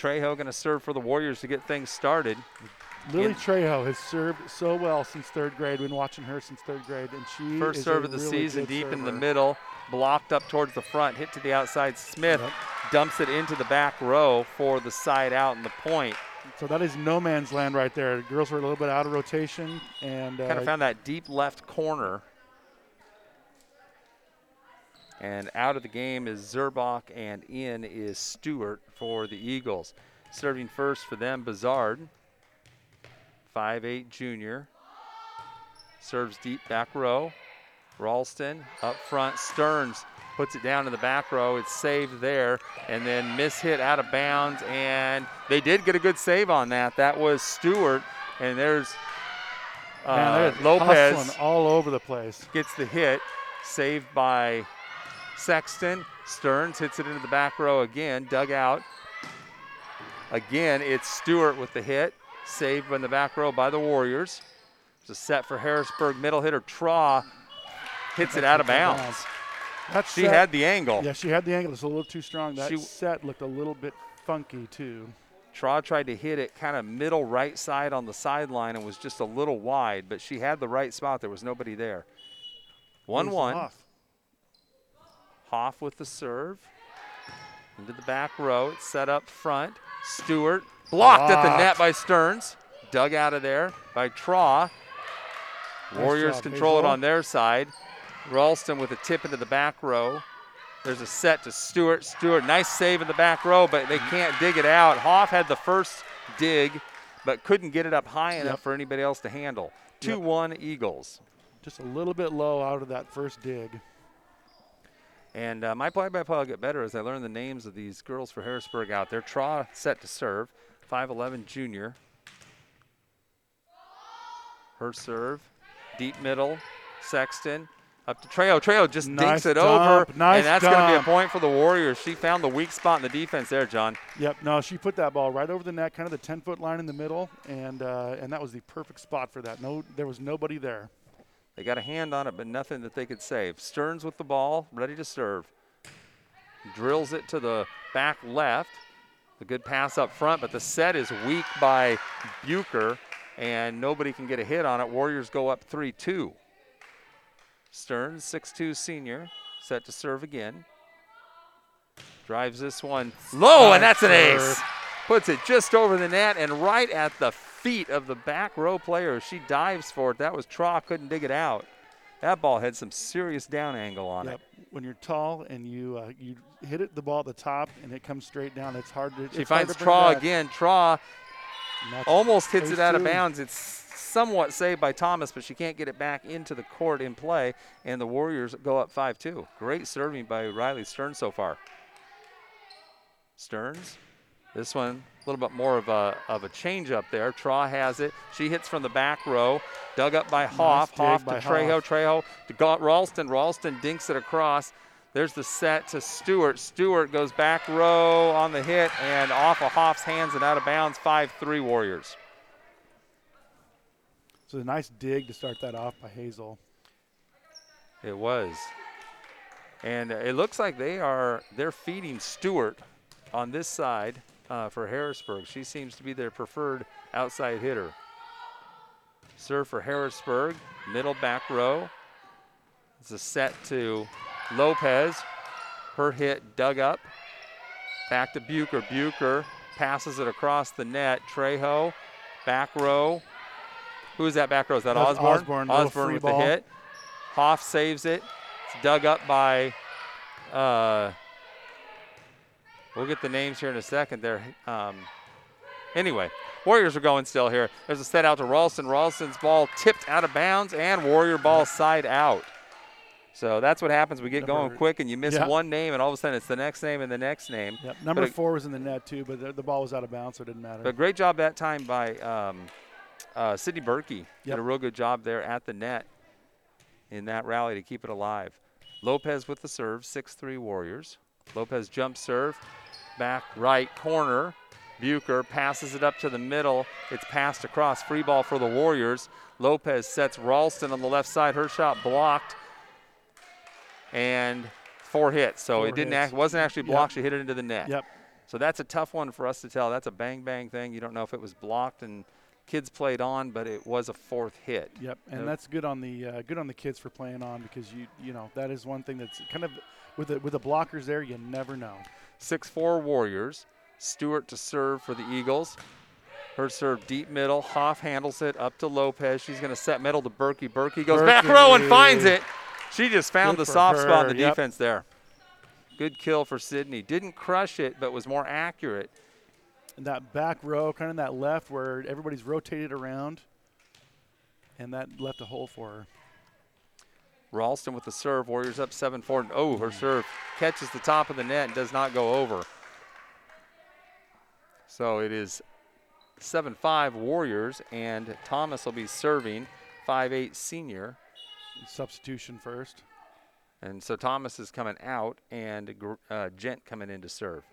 Trejo going to serve for the Warriors to get things started. Lily Trejo has served so well since third grade. We've been watching her since third grade, and she First serve of the really season, deep in the middle, blocked up towards the front, hit to the outside. Smith Yep. dumps it into the back row for the side out and the point. So that is no man's land right there. The girls were a little bit out of rotation, and Kind uh, of found that deep left corner. And out of the game is Zerbach, and in is Stewart for the Eagles. Serving first for them, Bazard, 5'8 junior. Serves deep back row. Ralston up front. Stearns puts it down in the back row. It's saved there, and then miss hit out of bounds. And they did get a good save on that. That was Stewart, and there's uh, man, Lopez all over the place. gets the hit, saved by Sexton. Stearns hits it into the back row again, dug out. Again, it's Stewart with the hit, saved in the back row by the Warriors. It's a set for Harrisburg. Middle hitter Traw hits it out of bounds. That She set- had the angle. Yeah, she had the angle. It's a little too strong. That She- set looked a little bit funky too. Traw tried to hit it kind of middle right side on the sideline and was just a little wide, but she had the right spot. There was nobody there. One one. off. Hoff with the serve. Into the back row. It's set up front. Stewart blocked at the net by Stearns. Dug out of there by Traw. Nice Warriors job, control it on their side. Ralston with a tip into the back row. There's a set to Stewart. Stewart, nice save in the back row, but they can't dig it out. Hoff had the first dig, but couldn't get it up high enough Yep. for anybody else to handle. 2 Yep. 1 Eagles. Just a little bit low out of that first dig. And uh, my play-by-play will get better as I learn the names of these girls for Harrisburg out there. Traw set to serve, 5'11 junior. Her serve, deep middle, Sexton. Up to Trejo. Trejo just Nice dinks it dump, over, nice and that's going to be a point for the Warriors. She found the weak spot in the defense there, John. Yep. No, she put that ball right over the net, kind of the 10 foot line in the middle, and uh, and that was the perfect spot for that. No, there was nobody there. They got a hand on it, but nothing that they could save. Stearns with the ball, ready to serve. Drills it to the back left. A good pass up front, but the set is weak by Bucher, and nobody can get a hit on it. Warriors go up 3 2. Stearns, 6 2 senior, set to serve again. Drives this one low, and that's an ace. Puts it just over the net and right at the feet of the back row player. She dives for it. That was Traw, couldn't dig it out. That ball had some serious down angle on Yep. it. When you're tall and you uh, you hit it the ball at the top and it comes straight down, it's hard to. She it's hard finds Traw again. Traw almost hits it out of bounds. It's somewhat saved by Thomas, but she can't get it back into the court in play, and the Warriors go up 5 2. Great serving by Riley Stearns so far. Stearns, this one a little bit more of a, of a change up there. Traw has it. She hits from the back row, dug up by Hoff. dig Hoff to Trejo. Hoff. Trejo to Ralston. Ralston dinks it across. There's the set to Stewart. Stewart goes back row on the hit and off of Hoff's hands and out of bounds. 5 3 Warriors. So a nice dig to start that off by Hazel. It was. And it looks like they are they're feeding Stewart on this side uh, for Harrisburg. She seems to be their preferred outside hitter. Serve for Harrisburg, middle back row. It's a set to Lopez. Her hit dug up. Back to Bucher. Bucher passes it across the net. Trejo, back row. Who is that back row? Is that That's Osborne? Osborne, Osborne with ball. the hit. Hoff saves it. It's dug up by. Uh, we'll get the names here in a second. There. Um, anyway, Warriors are going still here. There's a set out to Ralston. Ralston's ball tipped out of bounds, and Warrior ball side out. So that's what happens. We get going quick, and you miss Yeah. one name, and all of a sudden it's the next name and the next name. Yep. Number it- four was in the net too, but the, the ball was out of bounds, so it didn't matter. But great job that time by um, uh, Sydney Berkey. Did a real good job there at the net in that rally to keep it alive. Lopez with the serve, 6-3 Warriors. Lopez jump serve, back right corner. Bucher passes it up to the middle. It's passed across. Free ball for the Warriors. Lopez sets Ralston on the left side. Her shot blocked. And four hits. So Four it didn't act, wasn't actually Yep. blocked. She hit it into the net. Yep. So that's a tough one for us to tell. That's a bang bang thing. You don't know if it was blocked and kids played on, but it was a fourth hit. Yep, and Yep. that's good on the uh, good on the kids for playing on because you you know that is one thing that's kind of with the with the blockers there you never know. 6-4 Warriors. Stewart to serve for the Eagles. Her serve deep middle. Hoff handles it up to Lopez. She's going to set middle to Berkey. Berkey goes back row and finds it. She just found Good the soft spot in the yep. defense there. Good kill for Sydney. Didn't crush it, but was more accurate. And that back row, kind of that left where everybody's rotated around, and that left a hole for her. Ralston with the serve. Warriors up 7 4. Oh, her serve catches the top of the net and does not go over. So it is 7 5 Warriors, and Thomas will be serving 5 8 senior. Substitution first. And so Thomas is coming out, and uh, Gent coming in to serve.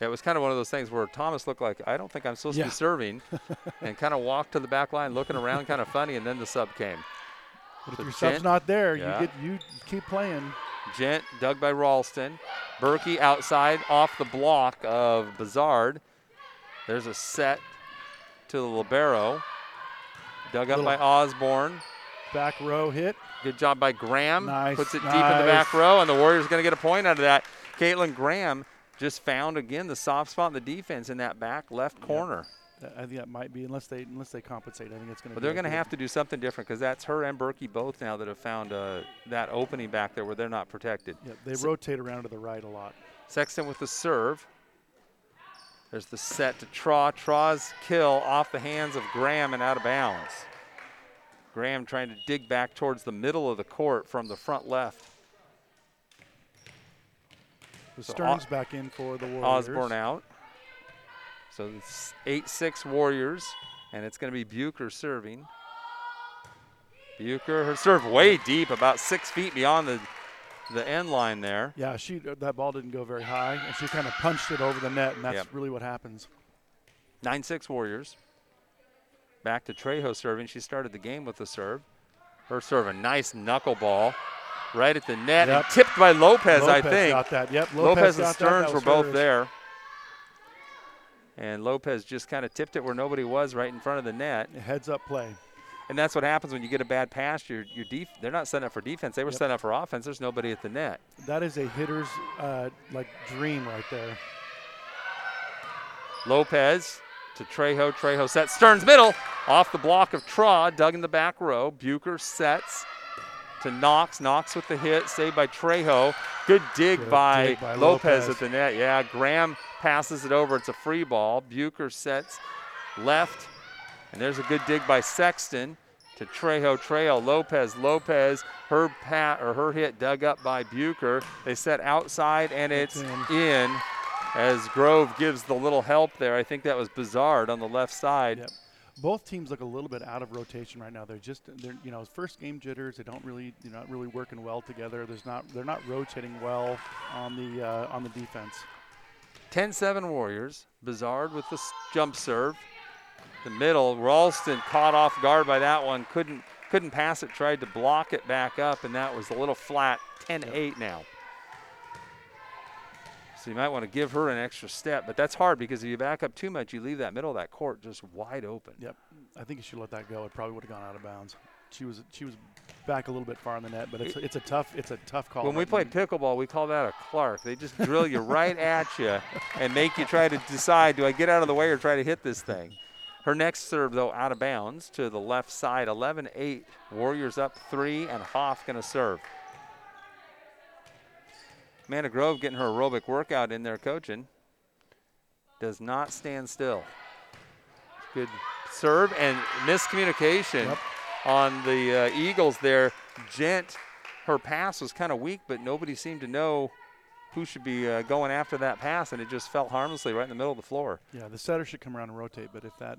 It was kind of one of those things where Thomas looked like, I don't think I'm supposed to be serving, and kind of walked to the back line looking around kind of funny, and then the sub came. But if So your Gent- sub's not there, Yeah. you get you keep playing. Gent dug by Ralston. Berkey outside off the block of Bazard. There's a set to the Libero. Dug up Little- by Osborne. Back row hit. Good job by Graham. Nice, Puts it deep in the back row, and the Warriors going to get a point out of that. Caitlin Graham just found again the soft spot in the defense in that back left corner. That- I think that might be unless they unless they compensate. I think it's going to. Be. But they're going to have to do something different because that's her and Berkey both now that have found uh, that opening back there where they're not protected. Yeah, they rotate around to the right a lot. Sexton with the serve. There's the set to Traw. Traw's kill off the hands of Graham and out of bounds. Graham trying to dig back towards the middle of the court from the front left. The So Stearns O- back in for the Warriors. Osborne out. So it's 8 6 Warriors, and it's going to be Bucher serving. Bucher, her serve way deep, about six feet beyond the, the end line there. Yeah, she uh, that ball didn't go very high, and she kind of punched it over the net, and that's Yep. really what happens. 9 6 Warriors. Back to Trejo serving. She started the game with the serve. Her serve, a nice knuckleball right at the net Yep. and tipped by Lopez, I Lopez think. got that. Yep, Lopez, Lopez, and. Stearns were both hers. there. And Lopez just kind of tipped it where nobody was right in front of the net. Heads up play. And that's what happens when you get a bad pass. Your, your def- they're not setting up for defense. They were Yep. setting up for offense. There's nobody at the net. That is a hitter's uh, like dream right there. Lopez to Trejo. Trejo sets. Stearns middle. Off the block of Traw. Dug in the back row. Bucher sets to Knox. Knox with the hit. Saved by Trejo. Good dig, Good by, dig by Lopez, Lopez. at the net. Yeah, Graham passes it over. It's a free ball. Bucher sets left. And there's a good dig by Sexton to Trejo. Trejo. Lopez. Lopez. Her pat or her hit dug up by Bucher. They set outside and it's in as Grove gives the little help there. I think that was Bizarre on the left side. Yep. Both teams look a little bit out of rotation right now. They're just they're you know first game jitters. They don't really they're not really working well together. There's not they're not rotating well on the uh, on the defense. 10-7 Warriors. Bizarre with the jump serve. The middle, Ralston caught off guard by that one. Couldn't couldn't pass it. Tried to block it back up, and that was a little flat. 10-8 now. So you might want to give her an extra step, but that's hard because if you back up too much, you leave that middle of that court just wide open. Yep, I think if she let that go, it probably would have gone out of bounds. She was she was back a little bit far on the net, but it's it's a tough it's a tough call. When we play pickleball, we call that a Clark. They just drill you right at you and make you try to decide do I get out of the way or try to hit this thing? Her next serve, though, out of bounds to the left side. 11 8. Warriors up three, and Hoff going to serve. Amanda Grove getting her aerobic workout in there coaching. Does not stand still. Good serve and miscommunication Yep. On the uh, Eagles there. Gent, her pass was kind of weak, but nobody seemed to know who should be uh, going after that pass, and it just fell harmlessly right in the middle of the floor. Yeah, the setter should come around and rotate, but if that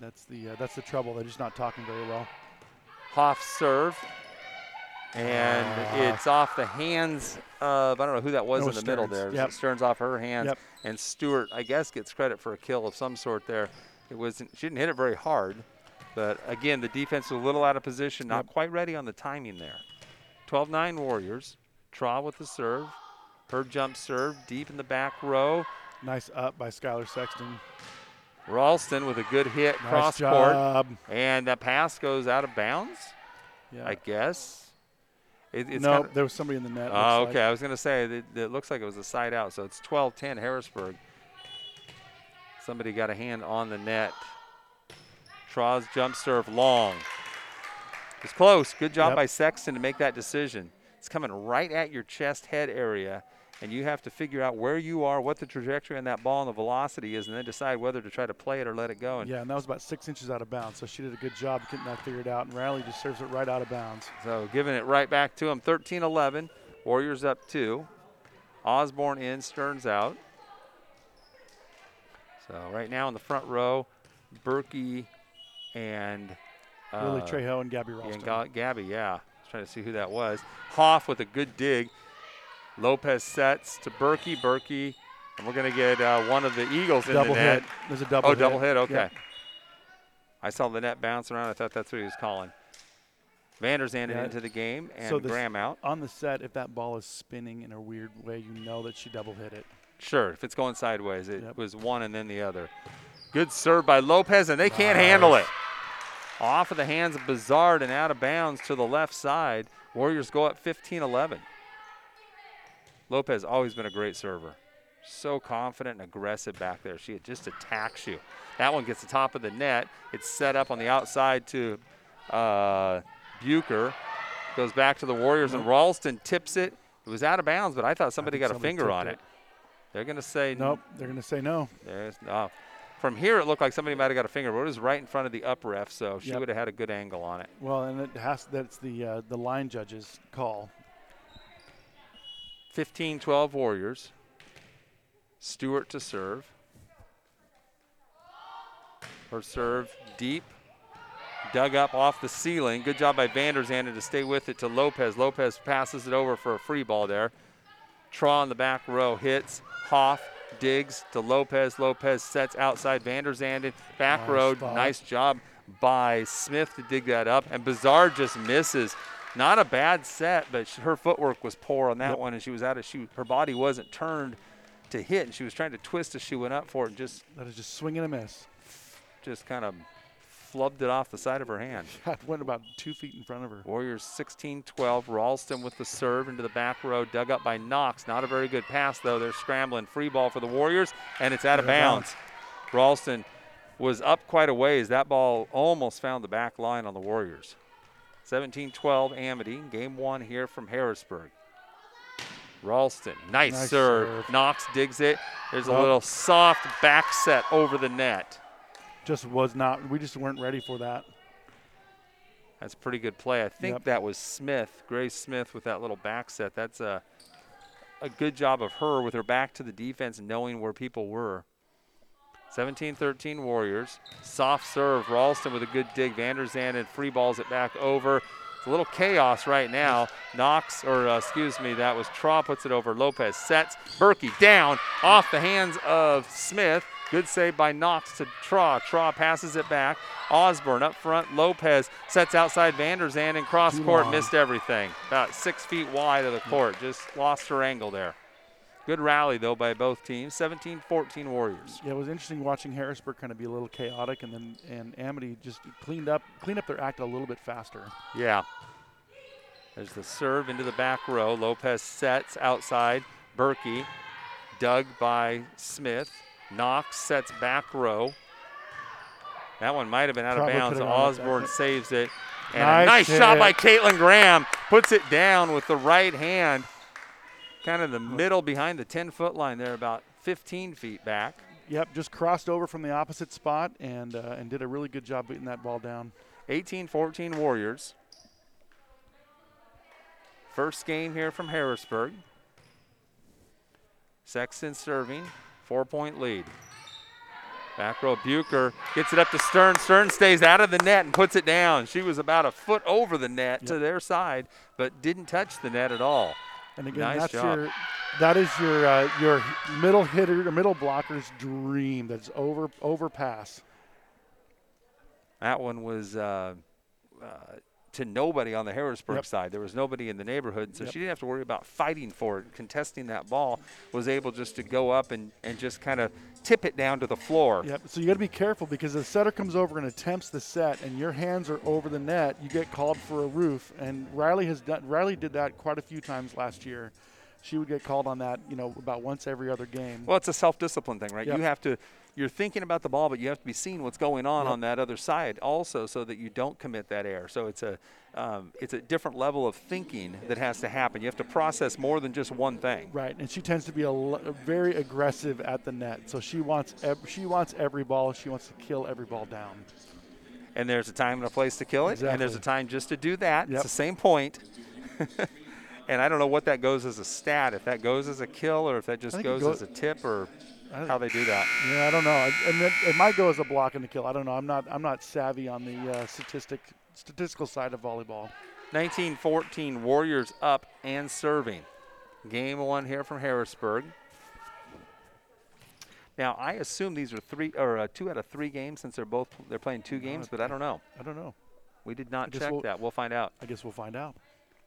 that's the uh, that's the trouble. They're just not talking very well. Hoff serve, and Ah. it's off the hands of I don't know who that was in was the middle there. Yep. Stearns off her hands, Yep. and Stewart I guess gets credit for a kill of some sort there. It wasn't she didn't hit it very hard, but again the defense is a little out of position, not Yep. quite ready on the timing there. 12-9 Warriors. Traw with the serve. Her jump serve deep in the back row. Nice up by Skylar Sexton. Ralston with a good hit Nice cross court. And that pass goes out of bounds, Yeah. I guess. It, no, kinda- there was somebody in the net. Oh, okay. like. I was going to say that it looks like it was a side out. So it's 12 10 Harrisburg. Somebody got a hand on the net. Traw's jump serve long. It's close. Good job Yep. by Sexton to make that decision. It's coming right at your chest head area, and you have to figure out where you are, what the trajectory on that ball and the velocity is, and then decide whether to try to play it or let it go. And Yeah, and that was about six inches out of bounds. So she did a good job getting that figured out. And Riley just serves it right out of bounds. So giving it right back to him. 13 11. Warriors up two. Osborne in, Stearns out. So right now in the front row, Berkey and uh, Lily Trejo and Gabby Ralston. and Ga- Gabby, yeah. I was trying to see who that was. Hoff with a good dig. Lopez sets to Berkey. Berkey, and we're going to get uh, one of the Eagles in double the net. hit. There's a double Oh, hit. double hit. Okay. Yep. I saw the net bounce around. I thought that's what he was calling. Vanderzanden Yeah. into the game and So this- Graham out. On the set, if that ball is spinning in a weird way, you know that she double hit it. Sure, if it's going sideways, it Yep. was one and then the other. Good serve by Lopez, and they can't handle it. Off of the hands of Bizard and out of bounds to the left side. Warriors go up 15 11. Lopez always been a great server. So confident and aggressive back there. She just attacks you. That one gets the top of the net. It's set up on the outside to uh, Bucher. Goes back to the Warriors, and Ralston tips it. It was out of bounds, but I thought somebody think got a finger on it. it. They're going to say Nope, they're going to say no. there's no. From here, it looked like somebody might have got a finger, but it was right in front of the up ref, so she Yep. would have had a good angle on it. Well, and it has that's the uh, the line judge's call. 15 12 Warriors. Stewart to serve. Her serve deep. Dug up off the ceiling. Good job by Vanderzanden to stay with it to Lopez. Lopez passes it over for a free ball there. Traw in the back row hits. Hoff digs to Lopez. Lopez sets outside Vanderzanden. Back Nice row. spot. Nice job by Smith to dig that up. And Bizarre just misses. Not a bad set, but her footwork was poor on that Yep. one, and she was out of shoot. Her body wasn't turned to hit, and she was trying to twist as she went up for it, and just That is just swinging a miss. just kind of flubbed it off the side of her hand. Went about two feet in front of her. Warriors 16-12. Ralston with the serve into the back row, dug up by Knox. Not a very good pass though. They're scrambling. Free ball for the Warriors, and it's out of of bounds. Ralston was up quite a ways. That ball almost found the back line on the Warriors. 17-12 Amity. Game one here from Harrisburg. Ralston, nice, Nice serve. serve. Knox digs it. There's a Oh. little soft back set over the net. Just was not. We just weren't ready for that. That's a pretty good play. I think Yep. that was Smith, Grace Smith, with that little back set. That's a a good job of her with her back to the defense, knowing where people were. 17-13 Warriors. Soft serve. Ralston with a good dig. Vanderzanden free balls it back over. It's a little chaos right now. Knox, or uh, excuse me, that was Traw puts it over. Lopez sets. Berkey down off the hands of Smith. Good save by Knox to Traw. Traw passes it back. Osborne up front. Lopez sets outside Vanderzanden cross Too court. long. Missed everything. About six feet wide of the court. Just lost her angle there. Good rally, though, by both teams. 17 14 Warriors. Yeah, it was interesting watching Harrisburg kind of be a little chaotic, and then and Amity just cleaned up cleaned up their act a little bit faster. Yeah. There's the serve into the back row. Lopez sets outside. Berkey, dug by Smith. Knox sets back row. That one might have been out of bounds. could've gone with Osborne saves it. And Nice a nice shot by Caitlin Graham. Puts it down with the right hand. Kind of the middle behind the 10 foot line there, about 15 feet back. Yep, just crossed over from the opposite spot and uh, and did a really good job beating that ball down. 18 14 Warriors. First game here from Harrisburg. Sexton serving, four point lead. Back row Bucher gets it up to Stern. Stern stays out of the net and puts it down. She was about a foot over the net to their side, but didn't touch the net at all. And again, Nice that's job. your that is your uh, your middle hitter middle blocker's dream. That's over overpass. That one was uh, uh, to nobody on the Harrisburg Yep. side. There was nobody in the neighborhood, so Yep. she didn't have to worry about fighting for it, contesting that ball. Was able just to go up and, and just kind of tip it down to the floor. Yep. So you got to be careful because the setter comes over and attempts the set, and your hands are over the net. You get called for a roof, and Riley has done. Riley did that quite a few times last year. She would get called on that, you know, about once every other game. Well, it's a self-discipline thing, right? Yep. You have to. You're thinking about the ball, but you have to be seeing what's going on Yep. on that other side also, so that you don't commit that error. So it's a, um, it's a different level of thinking that has to happen. You have to process more than just one thing. Right, and she tends to be a, l- very aggressive at the net. So she wants ev- she wants every ball. She wants to kill every ball down. and there's a time and a place to kill it, and there's a time just to do that. Yep. It's the same point. and I don't know what that goes as a stat, if that goes as a kill or if that just it goes as a tip or how they do that. Yeah, I don't know. I- And it, it might go as a block and a kill. I don't know. I'm not I'm not savvy on the uh, statistic statistical side of volleyball. 1914 Warriors up and serving. Game one here from Harrisburg. Now I assume these are three or uh, two out of three games since they're both they're playing two games, but I don't know. I don't know. We did not check we'll- that. We'll find out. I guess we'll find out.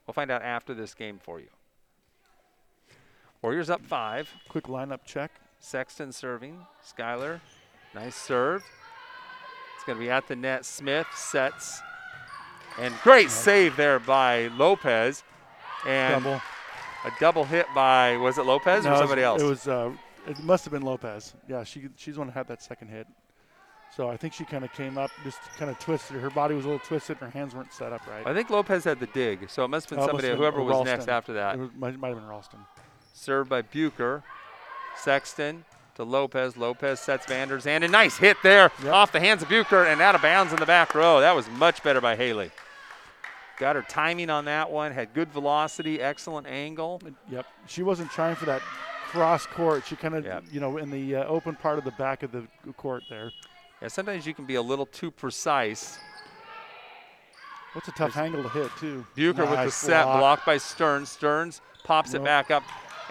We'll find out after this game for you. Warriors up five. Quick lineup check. Sexton serving. Skyler, nice serve. It's going to be at the net. Smith sets. And great save there by Lopez. And Double. a double hit by, was it Lopez No, or somebody else? It was. Uh, it must have been Lopez. Yeah, she she's the one who had that second hit. So I think she kind of came up, just kind of twisted. Her body was a little twisted. Her hands weren't set up right. I think Lopez had the dig, so it must have been Oh, somebody, have been- whoever was next after that. It was, might, might have been Ralston. Served by Bucher. Sexton to Lopez. Lopez sets Vanders. And a nice hit there Yep. off the hands of Bucher and out of bounds in the back row. That was much better by Haley. Got her timing on that one. Had good velocity, excellent angle. Yep. She wasn't trying for that cross court. She kind of, Yep. you know, in the uh, open part of the back of the court there. Yeah, sometimes you can be a little too precise. What's a tough angle to hit too. Bucher with the set block. blocked by Stearns. Stearns pops it back up,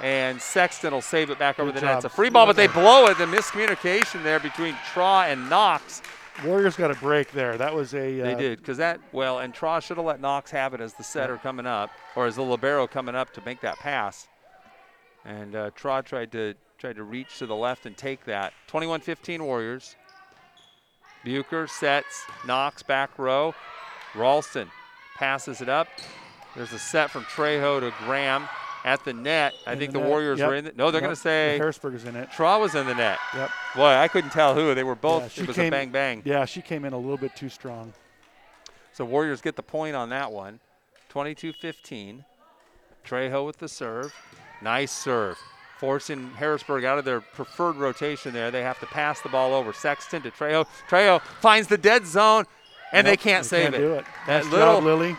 and Sexton will save it back over Good the net. It's a free ball, but they blow it. The miscommunication there between Traw and Knox. Warriors got a break there. That was a. Uh, They did because that well, and Traw should have let Knox have it as the setter coming up, or as the libero coming up to make that pass. And uh, Traw tried to tried to reach to the left and take that. 21-15 Warriors. Bucher sets Knox back row. Ralston passes it up. There's a set from Trejo to Graham at the net. I in think the the. Warriors Yep. were in. The, no, they're going to say Harrisburg is in it. Traw was in the net. Yep. Boy, I couldn't tell who. They were both. Yeah, it was came- a bang bang. Yeah, she came in a little bit too strong. So Warriors get the point on that one. 22-15. Trejo with the serve. Nice serve. Forcing Harrisburg out of their preferred rotation there. They have to pass the ball over. Sexton to Trejo. Trejo finds the dead zone, and they can't save can't it. Do it. That nice little job, Lily.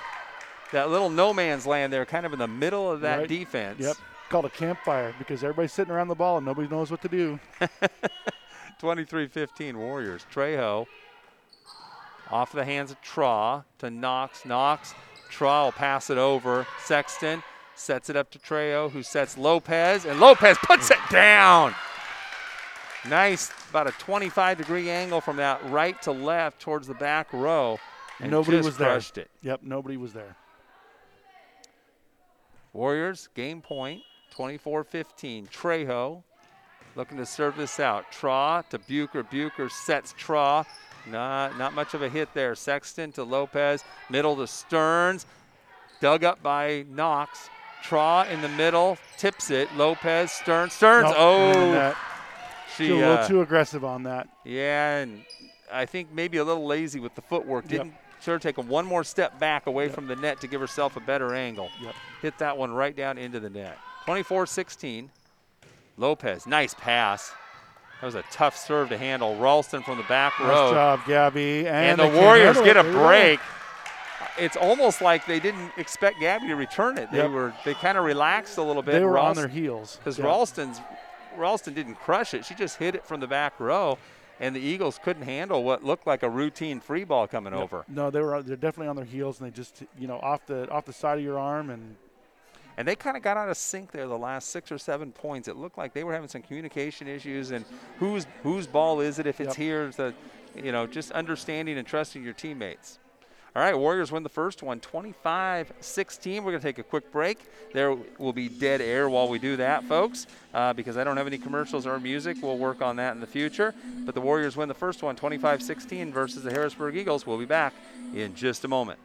That little no man's land there, kind of in the middle of that Right. defense. Yep. Called a campfire because everybody's sitting around the ball and nobody knows what to do. 23-15 Warriors. Trejo off the hands of Traw to Knox. Knox. Traw will pass it over. Sexton sets it up to Trejo, who sets Lopez, and Lopez puts it down. Nice, about a 25 degree angle from that right to left towards the back row. And Nobody was there. it. Yep, nobody was there. Warriors, game point, 24-15. Trejo looking to serve this out. Traw to Bucher. Bucher sets Traw. Not, not much of a hit there. Sexton to Lopez. Middle to Stearns. Dug up by Knox. Traw in the middle. Tips it. Lopez. Stearns. Stearns. Nope, oh, she, She a little uh, too aggressive on that. yeah, and I think maybe a little lazy with the footwork. Yep. Should have taken one more step back away Yep. from the net to give herself a better angle. Yep. Hit that one right down into the net. 24-16. Lopez, nice pass. That was a tough serve to handle. Ralston from the back Nice row. Nice job, Gabby. And, And, the Warriors get a There you go. break. It's almost like they didn't expect Gabby to return it. They Yep. were they kind of relaxed a little bit. They were on their heels. because Yeah. Ralston's Ralston didn't crush it. She just hit it from the back row, and the Eagles couldn't handle what looked like a routine free ball coming Yep. over. No, they were. They're definitely on their heels, and they just, you know, off the off the side of your arm, and And they kind of got out of sync there the last six or seven points. It looked like they were having some communication issues, and whose whose ball is it if it's Yep. here? The, you know, just understanding and trusting your teammates. All right, Warriors win the first one 25 16. We're going to take a quick break. There will be dead air while we do that, folks, uh, because I don't have any commercials or music. We'll work on that in the future. But the Warriors win the first one 25 16 versus the Harrisburg Eagles. We'll be back in just a moment.